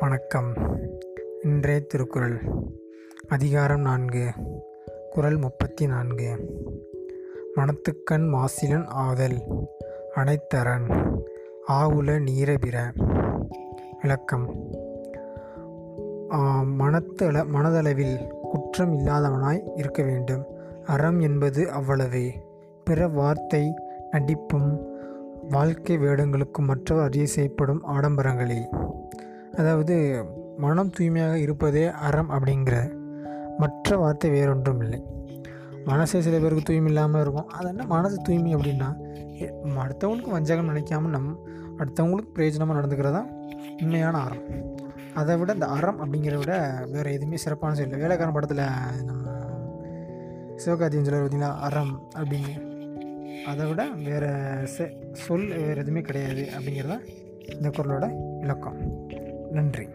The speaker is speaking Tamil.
வணக்கம். இன்றைய திருக்குறள். அதிகாரம் நான்கு. குறள் முப்பத்தி நான்கு மனத்துக்கண் மாசிலன் ஆதல். அனைத்தரன் ஆவுல நீரபிர விளக்கம். மனத்து மனத்தள மனதளவில் குற்றம் இல்லாதவனாய் இருக்க வேண்டும். அறம் என்பது அவ்வளவே. பிற வார்த்தை நடிப்பும் வாழ்க்கை வேடங்களுக்கும் மற்றவர் அறிய செய்யப்படும் ஆடம்பரங்களே. அதாவது மனம் தூய்மையாக இருப்பதே அறம் அப்படிங்கிற மற்ற வார்த்தை வேறொன்றும் இல்லை மனசே சில பேருக்கு தூய்மை இல்லாமல் இருக்கும். அது என்ன மனசு தூய்மை அப்படின்னா அடுத்தவங்களுக்கு வஞ்சகம் நினைக்காம நம் அடுத்தவங்களுக்கு பிரயோஜனமாக நடந்துக்கிறதா? உண்மையான அறம். அதை விட இந்த அறம் அப்படிங்கிறத விட வேறு எதுவுமே சிறப்பான சொல்லலை வேலைக்காரன் படத்தில் நம்ம சிவகார்த்தியன் சொல்லுவார் பார்த்தீங்களா? அறம் அப்படின்னு. அதை விட வேறு செ சொல் வேறு எதுவுமே கிடையாது அப்படிங்கிறதான் இந்த குரலோட விளக்கம். நன்றி.